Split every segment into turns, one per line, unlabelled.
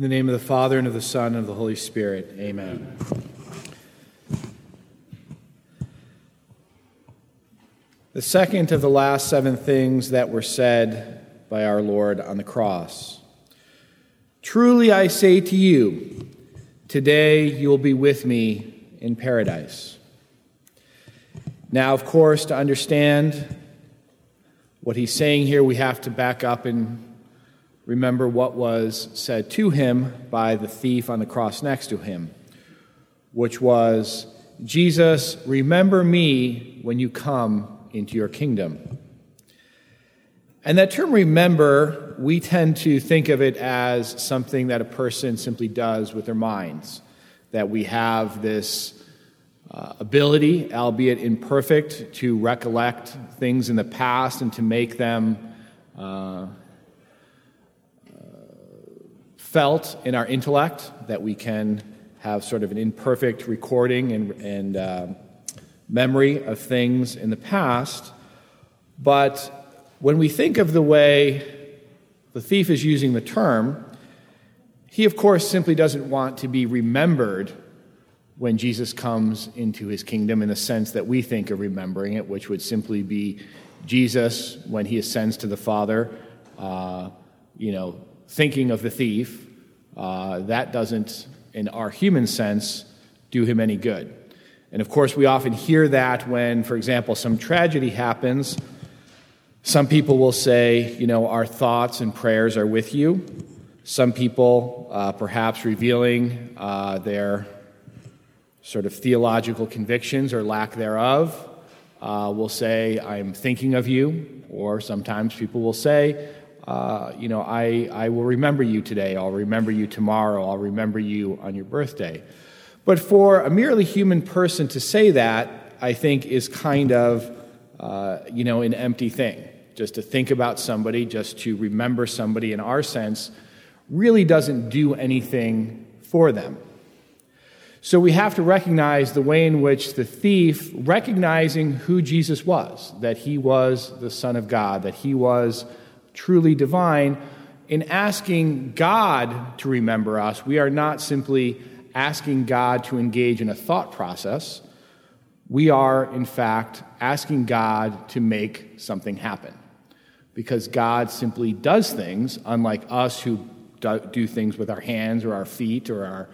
In the name of the Father, and of the Son, and of the Holy Spirit. Amen. The second of the last seven things that were said by our Lord on the cross. Truly I say to you, today you will be with me in paradise. Now, of course, to understand what he's saying here, we have to back up and remember what was said to him by the thief on the cross next to him, which was, Jesus, remember me when you come into your kingdom. And that term remember, we tend to think of it as something that a person simply does with their minds, that we have this uh, ability, albeit imperfect, to recollect things in the past and to make them uh, felt in our intellect, that we can have sort of an imperfect recording and, and uh, memory of things in the past. But when we think of the way the thief is using the term, he, of course, simply doesn't want to be remembered when Jesus comes into his kingdom in the sense that we think of remembering it, which would simply be Jesus when he ascends to the Father, uh, you know, thinking of the thief, uh, that doesn't, in our human sense, do him any good. And of course, we often hear that when, for example, some tragedy happens. Some people will say, you know, our thoughts and prayers are with you. Some people, uh, perhaps revealing uh, their sort of theological convictions or lack thereof, uh, will say, I'm thinking of you. Or sometimes people will say, uh, you know, I, I will remember you today, I'll remember you tomorrow, I'll remember you on your birthday. But for a merely human person to say that, I think is kind of, uh, you know, an empty thing. Just to think about somebody, just to remember somebody in our sense, really doesn't do anything for them. So we have to recognize the way in which the thief, recognizing who Jesus was, that he was the Son of God, that he was truly divine, in asking God to remember us, we are not simply asking God to engage in a thought process. We are, in fact, asking God to make something happen. Because God simply does things, unlike us who do things with our hands or our feet or our,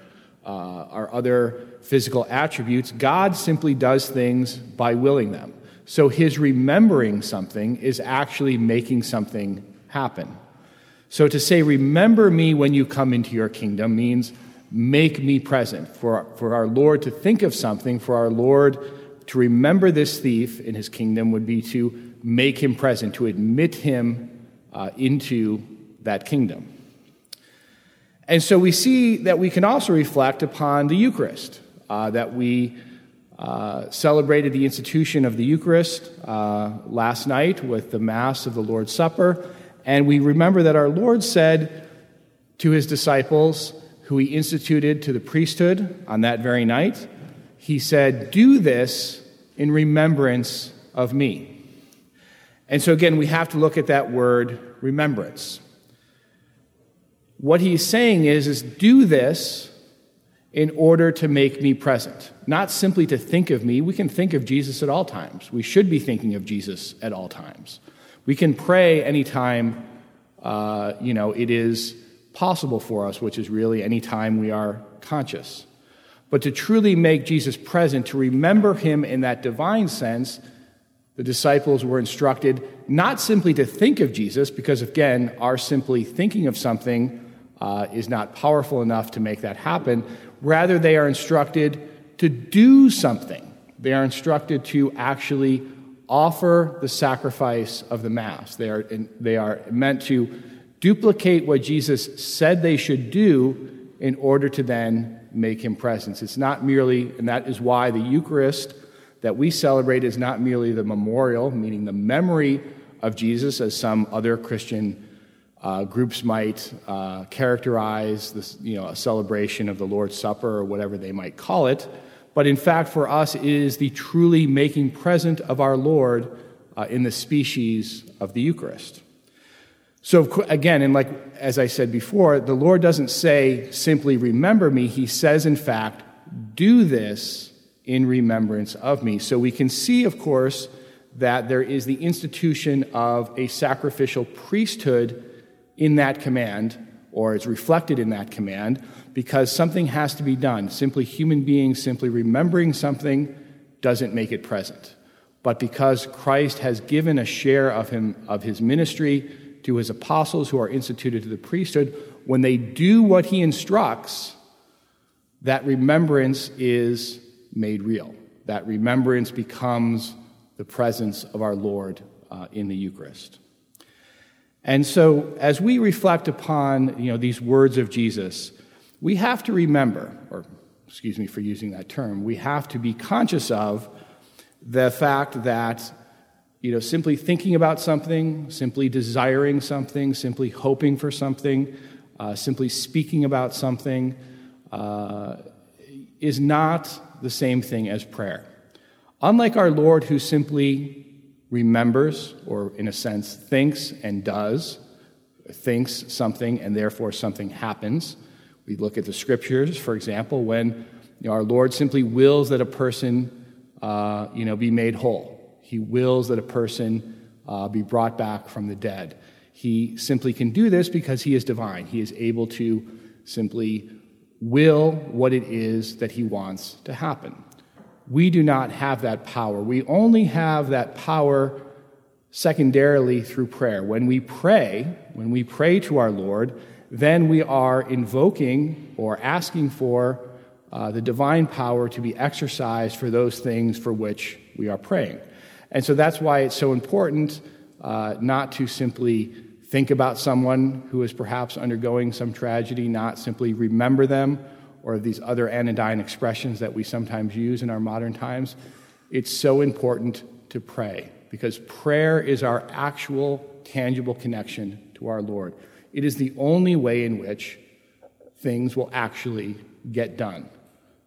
uh, our other physical attributes. God simply does things by willing them. So his remembering something is actually making something happen. So to say, remember me when you come into your kingdom means make me present. For, for our Lord to think of something, for our Lord to remember this thief in his kingdom would be to make him present, to admit him uh, into that kingdom. And so we see that we can also reflect upon the Eucharist, uh, that we uh, celebrated the institution of the Eucharist uh, last night with the Mass of the Lord's Supper. And we remember that our Lord said to his disciples, who he instituted to the priesthood on that very night, he said, Do this in remembrance of me. And so, again, we have to look at that word remembrance. What he's saying is, is do this in order to make me present. Not simply to think of me. We can think of Jesus at all times. We should be thinking of Jesus at all times. We can pray anytime, uh, you know, it is possible for us, which is really any time we are conscious. But to truly make Jesus present, to remember him in that divine sense, the disciples were instructed not simply to think of Jesus, because again, our simply thinking of something uh, is not powerful enough to make that happen. Rather, they are instructed to do something. They are instructed to actually offer the sacrifice of the Mass. They are, they are meant to duplicate what Jesus said they should do in order to then make him presence. It's not merely, and that is why the Eucharist that we celebrate is not merely the memorial, meaning the memory of Jesus, as some other Christian uh, groups might uh, characterize this, you know, a celebration of the Lord's Supper or whatever they might call it. But in fact, for us, it is the truly making present of our Lord uh, in the species of the Eucharist. So, again, and like as I said before, the Lord doesn't say simply remember me. He says, in fact, do this in remembrance of me. So we can see, of course, that there is the institution of a sacrificial priesthood in that command, or is reflected in that command, because something has to be done. Simply human beings simply remembering something doesn't make it present. But because Christ has given a share of him of his ministry to his apostles who are instituted to the priesthood, when they do what he instructs, that remembrance is made real. That remembrance becomes the presence of our Lord uh, in the Eucharist. And so, as we reflect upon you know, these words of Jesus, we have to remember, or excuse me for using that term, we have to be conscious of the fact that you know, simply thinking about something, simply desiring something, simply hoping for something, uh, simply speaking about something uh, is not the same thing as prayer. Unlike our Lord, who simply remembers, or in a sense, thinks and does, thinks something and therefore something happens. We look at the scriptures, for example, when you know, our Lord simply wills that a person uh, you know, be made whole. He wills that a person uh, be brought back from the dead. He simply can do this because he is divine. He is able to simply will what it is that he wants to happen. We do not have that power. We only have that power secondarily through prayer. When we pray, when we pray to our Lord, then we are invoking or asking for uh, the divine power to be exercised for those things for which we are praying. And so that's why it's so important uh, not to simply think about someone who is perhaps undergoing some tragedy, not simply remember them or these other anodyne expressions that we sometimes use in our modern times. It's so important to pray because prayer is our actual, tangible connection to our Lord. It is the only way in which things will actually get done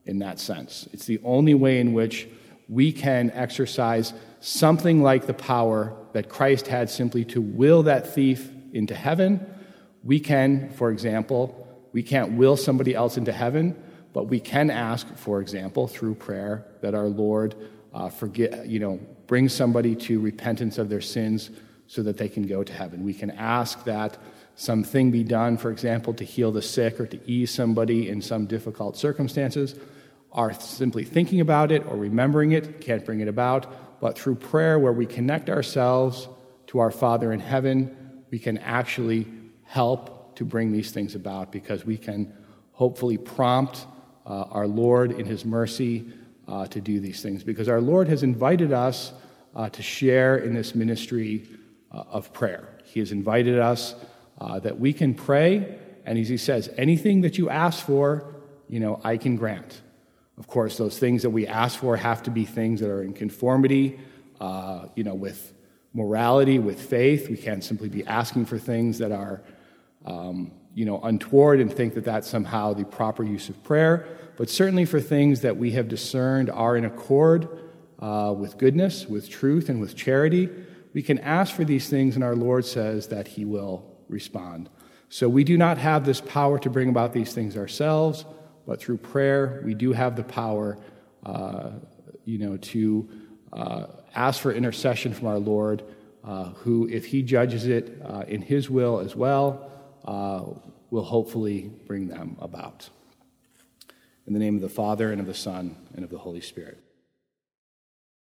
in that sense. It's the only way in which we can exercise something like the power that Christ had simply to will that thief into heaven. We can, for example, we can't will somebody else into heaven, but we can ask, for example, through prayer, that our Lord uh, forget, you know, bring somebody to repentance of their sins so that they can go to heaven. We can ask that something be done, for example, to heal the sick or to ease somebody in some difficult circumstances. Are simply thinking about it or remembering it can't bring it about but through prayer, where we connect ourselves to our Father in heaven, we can actually help to bring these things about because we can hopefully prompt uh, our Lord in His mercy uh, to do these things. Because our Lord has invited us uh, to share in this ministry uh, of prayer. He has invited us uh, that we can pray, and as He says, anything that you ask for, you know, I can grant. Of course, those things that we ask for have to be things that are in conformity, uh, you know, with morality, with faith. We can't simply be asking for things that are, um, you know, untoward and think that that's somehow the proper use of prayer. But certainly for things that we have discerned are in accord uh, with goodness, with truth, and with charity, we can ask for these things, and our Lord says that He will respond. So we do not have this power to bring about these things ourselves. But through prayer, we do have the power, uh, you know, to uh, ask for intercession from our Lord, uh, who, if He judges it uh, in His will as well, uh, will hopefully bring them about. In the name of the Father, and of the Son, and of the Holy Spirit.